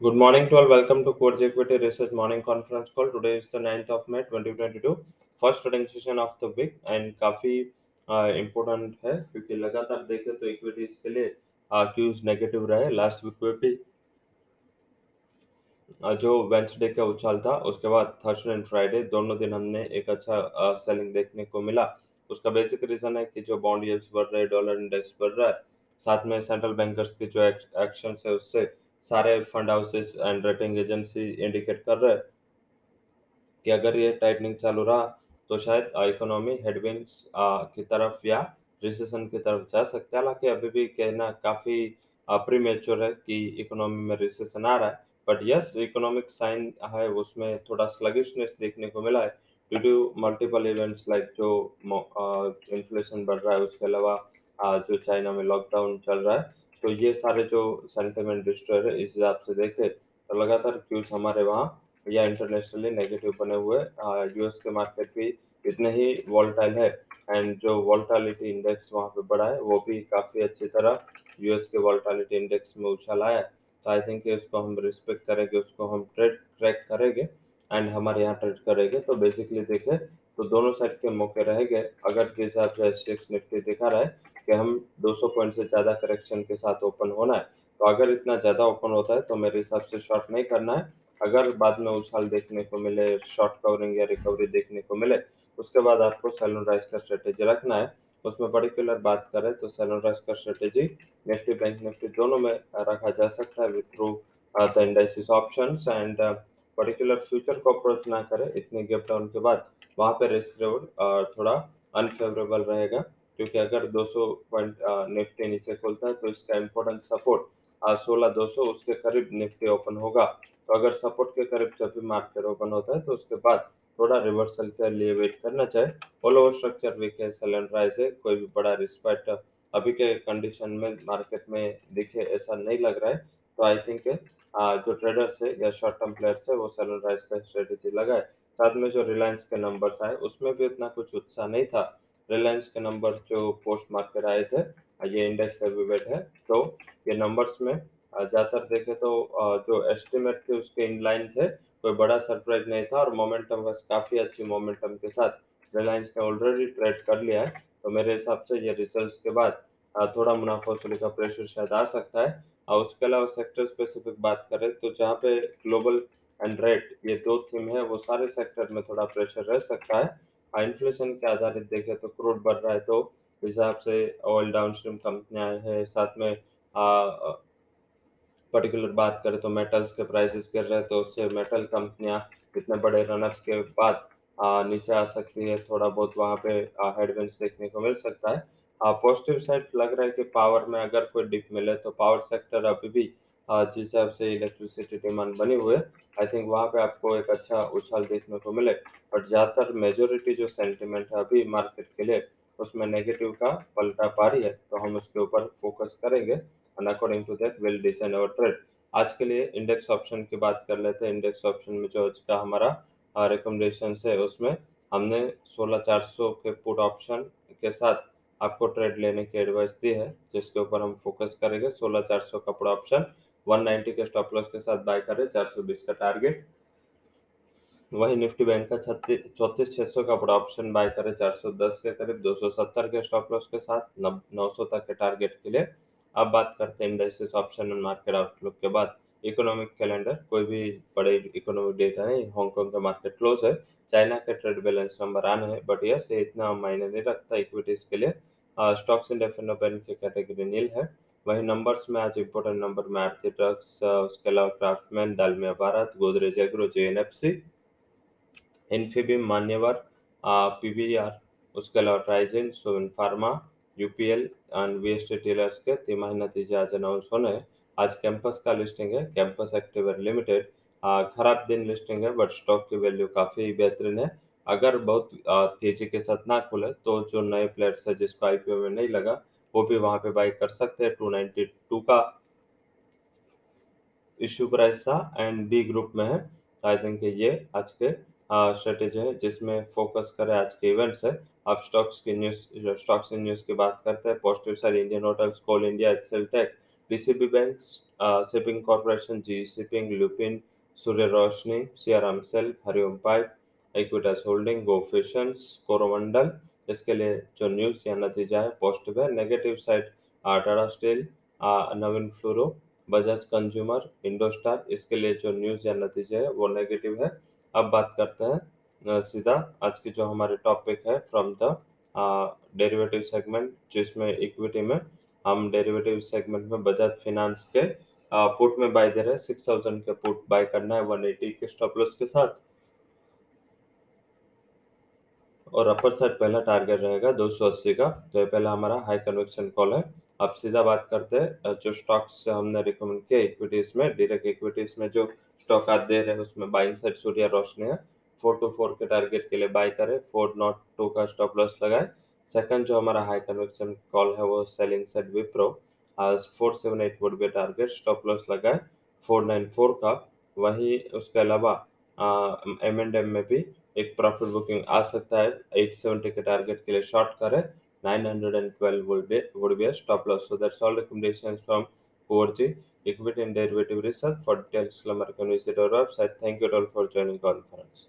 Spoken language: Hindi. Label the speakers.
Speaker 1: Good morning to all. Welcome to Coach Equity Research Morning Conference Call. Today is the 9th of May 2022. First trading session of the week and काफ़ी इम्पोर्टेंट है, क्योंकि लगातार देखें तो इक्विटीज के लिए क्यूज नेगेटिव रहे लास्ट वीक में भी जो वेंसडे का उछाल था, उसके बाद थर्सडे एंड फ्राइडे दोनों दिन हमने एक अच्छा सेलिंग देखने को मिला उसका बेसिक रीजन है कि जो बॉन्ड यील्ड्स बढ़ रहे डॉलर इंडेक्स बढ़ रहा है, साथ में सेंट्रल बैंकर्स के जो एक्शन है, उससे सारे fund houses and rating agency indicate कर रहे कि अगर ये टाइटनिंग चालू रहा तो शायद इकोनॉमी हेडविंड्स की तरफ़ या रिसेशन की तरफ़ जा सकते हैं। हालाँकि अभी भी कहना काफ़ी प्रीमेच्योर है कि इकोनॉमी में रिसेशन आ रहा है बट यस इकोनॉमिक साइन है, उसमें थोड़ा स्लगिशनेस देखने को मिला है। Due to multiple events like जो इन्फ्लेशन बढ़ रहा है, उसके अलावा जो चाइना में लॉकडाउन चल रहा है तो ये सारे जो सेंटिमेंट डिस्ट्रॉयर है, इस हिसाब से देखे तो लगातार क्यूज हमारे वहाँ या इंटरनेशनली नेगेटिव बने हुए यूएस के मार्केट भी इतने ही वॉल्टाइल है एंड जो वॉल्टालिटी इंडेक्स वहाँ पे बढ़ा है, वो भी काफ़ी अच्छी तरह यूएस के वॉल्टालिटी इंडेक्स में उछाल आया है। तो आई थिंक उसको हम रिस्पेक्ट करेंगे, उसको हम ट्रेड ट्रैक करेंगे। एंड हमारे यहाँ ट्रेड करेंगे तो बेसिकली देखें तो दोनों साइड के मौके रहेंगे अगर के हिसाब से एस निफ्टी दिखा रहा है कि हम 200 पॉइंट से ज़्यादा करेक्शन के साथ ओपन होना है तो अगर इतना ज़्यादा ओपन होता है तो मेरे हिसाब से शॉर्ट नहीं करना है। अगर बाद में उछाल देखने को मिले शॉर्ट कवरिंग या रिकवरी देखने को मिले, उसके बाद आपको सेलन राइज का स्ट्रेटेजी रखना है। उसमें पर्टिकुलर बात करें तो सेलन राइज का स्ट्रेटेजी निफ्टी बैंक निफ्टी दोनों में रखा जा सकता है with through the indices options and particular future को अप्रोच ना करें, इतने गैप डाउन के बाद, वहाँ पे रिस्क रिवॉर्ड थोड़ा अनफेवरेबल रहेगा। क्योंकि अगर 200 पॉइंट निफ्टी नीचे खुलता है तो इसका इम्पोर्टेंट सपोर्ट सोलह दो सौ उसके करीब निफ्टी ओपन होगा। तो अगर सपोर्ट के करीब जब भी मार्केट ओपन होता है तो उसके बाद थोड़ा रिवर्सल के लिए वेट करना चाहिए। ऑल ओवर स्ट्रक्चर वीक है सलेंडराइज है, कोई भी बड़ा रिस्पेक्ट अभी के कंडीशन में मार्केट में दिखे ऐसा नहीं लग रहा है। तो आई थिंक जो ट्रेडर्स है, या शॉर्ट टर्म प्लेयर्स है, वो सलेंडराइज का स्ट्रेटेजी लगाए। साथ में जो रिलायंस के नंबर्स आए, उसमें भी उतना कुछ उत्साह नहीं था। रिलायंस के नंबर जो पोस्ट मार्केट आए थे ये इंडेक्स हैवीवेट है तो ये नंबर्स में ज़्यादातर देखे तो जो एस्टिमेट थे, उसके इन लाइन थे, कोई बड़ा सरप्राइज़ नहीं था, और मोमेंटम बस काफ़ी अच्छी मोमेंटम के साथ रिलायंस ने ऑलरेडी ट्रेड कर लिया है। तो मेरे हिसाब से ये रिजल्ट्स के बाद थोड़ा मुनाफा वसूली का प्रेशर शायद आ सकता है। और उसके अलावा सेक्टर स्पेसिफिक बात करें तो जहाँ पे ग्लोबल एंड रेट ये दो थीम है वो सारे सेक्टर में थोड़ा प्रेशर रह सकता है। और इन्फ्लेशन के आधारित देखें तो क्रूड बढ़ रहा है तो हिसाब से ऑयल डाउनस्ट्रीम कंपनियाँ हैं। साथ में पर्टिकुलर बात करें तो मेटल्स के प्राइसेस गिर रहे हैं तो उससे मेटल कंपनियाँ इतने बड़े रनअप के बाद आ, नीचे आ सकती है। थोड़ा बहुत वहाँ पे हेडविंड्स देखने को मिल सकता है। पॉजिटिव साइड लग रहा है कि पावर में अगर कोई डिप मिले तो पावर सेक्टर अभी भी जिस हिसाब से इलेक्ट्रिसिटी डिमांड बनी हुई है आई थिंक वहाँ पे आपको एक अच्छा उछाल देखने को मिले। बट ज़्यादातर मेजोरिटी जो सेंटिमेंट है अभी मार्केट के लिए, उसमें नेगेटिव का पलटा पा रही है तो हम उसके ऊपर फोकस करेंगे। And according to that will design our trade आज के लिए इंडेक्स ऑप्शन की बात कर लेते हैं। इंडेक्स ऑप्शन में जो आज का हमारा रिकमेंडेशन है, उसमें हमने सोलह के पुट ऑप्शन के साथ आपको ट्रेड लेने की एडवाइस दी है, जिसके ऊपर हम फोकस करेंगे। सोलह चार सौ का पुट ऑप्शन 190 के स्टॉप लॉस के साथ बाय करें 420 का टारगेट वही निफ्टी बैंक का छत्तीस चौतीस छह सौ का बड़ा ऑप्शन बाय करें 410 के करीब 270 के स्टॉप लॉस के साथ नौ सौ तक के टारगेट के लिए। अब बात करते हैं indices option and market outlook के बाद। इकोनॉमिक कैलेंडर कोई भी बड़े इकोनॉमिक डेटा नहीं हांगकांग का मार्केट क्लोज है चाइना के ट्रेड बैलेंस नंबर आने हैं बट यस ये इतना मायने नहीं रखता इक्विटीज के लिए। स्टॉक्स इन एफ़ की कैटेगरी नील है। वही नंबर्स में आज इंपॉर्टेंट नंबर में आरती ड्रग्स उसके अलावा Craftsman Dalmia Bharat Godrej agro J N F C Infibeam Manyavar P V R उसके अलावा Trigyn Sovan pharma UPL and VST dealers के तिमाही नतीजे आज अनाउंस होने हैं। आज कैंपस का लिस्टिंग है कैंपस एक्टिवर लिमिटेड खराब दिन लिस्टिंग है बट स्टॉक की वैल्यू काफ़ी बेहतरीन है। अगर बहुत तेज़ी के साथ ना खुले तो जो नए प्लेयर्स है, जिसको आईपीओ में नहीं लगा, वो भी वहाँ पे बाई कर सकते हैं। टू नाइनटी टू का इश्यू प्राइस था एंड बी ग्रुप में है। आई थिंक ये आज के स्ट्रेटेजी है, जिसमें फोकस करें आज के इवेंट्स है। अब स्टॉक्स की न्यूज़ स्टॉक्स इन न्यूज़ की बात करते हैं positive side Indian hotels coal India excel tech DCB bank shipping corporation G shipping Lupin Surya Roshni Siyaram SAIL Hariom pipe Equitas holding go fashions Coromandel इसके लिए जो न्यूज़ या नतीजा है पॉजिटिव है negative side Tata steel Naveen fluoro Bajaj consumer Indostar इसके लिए जो न्यूज़ या नतीजे है, वो नेगेटिव है। अब बात करते हैं सीधा। आज की जो हमारे टॉपिक है फ्रॉम द डेरिवेटिव सेगमेंट जिसमें इक्विटी में हम डेरिवेटिव सेगमेंट में बजाज फिनांस के पुट में बाय दे रहे हैं। सिक्स थाउज़ेंड के पुट बाय करना है वन एटी के स्टॉप लॉस के साथ। और अपर साइड पहला टारगेट रहेगा दो सौ अस्सी का। तो ये पहला हमारा हाई कन्वेक्शन कॉल है। अब सीधा बात करते हैं जो स्टॉक्स हमने रिकमेंड किया इक्विटीज में डायरेक्ट इक्विटीज में जो स्टॉक आज दे रहे हैं, उसमें बाइंग साइड सूर्या रोशनी है। फोर टू फोर के टारगेट के लिए बाय करें। फोर नॉट टू का स्टॉप लॉस लगाए। सेकंड जो हमारा हाई कन्वेक्शन कॉल है, वो सेलिंग सेट विप्रो आज four seven eight would be target stop loss लगाए फोर नाइन फोर का। वही उसके अलावा एम एंड एम में भी एक प्रॉफिट बुकिंग आ सकता है एट सेवेंटी के टारगेट के लिए शॉर्ट करें nine hundred and twelve would be would be stop loss so that's all recommendation from four G equity and derivative research for details thank you all for joining conference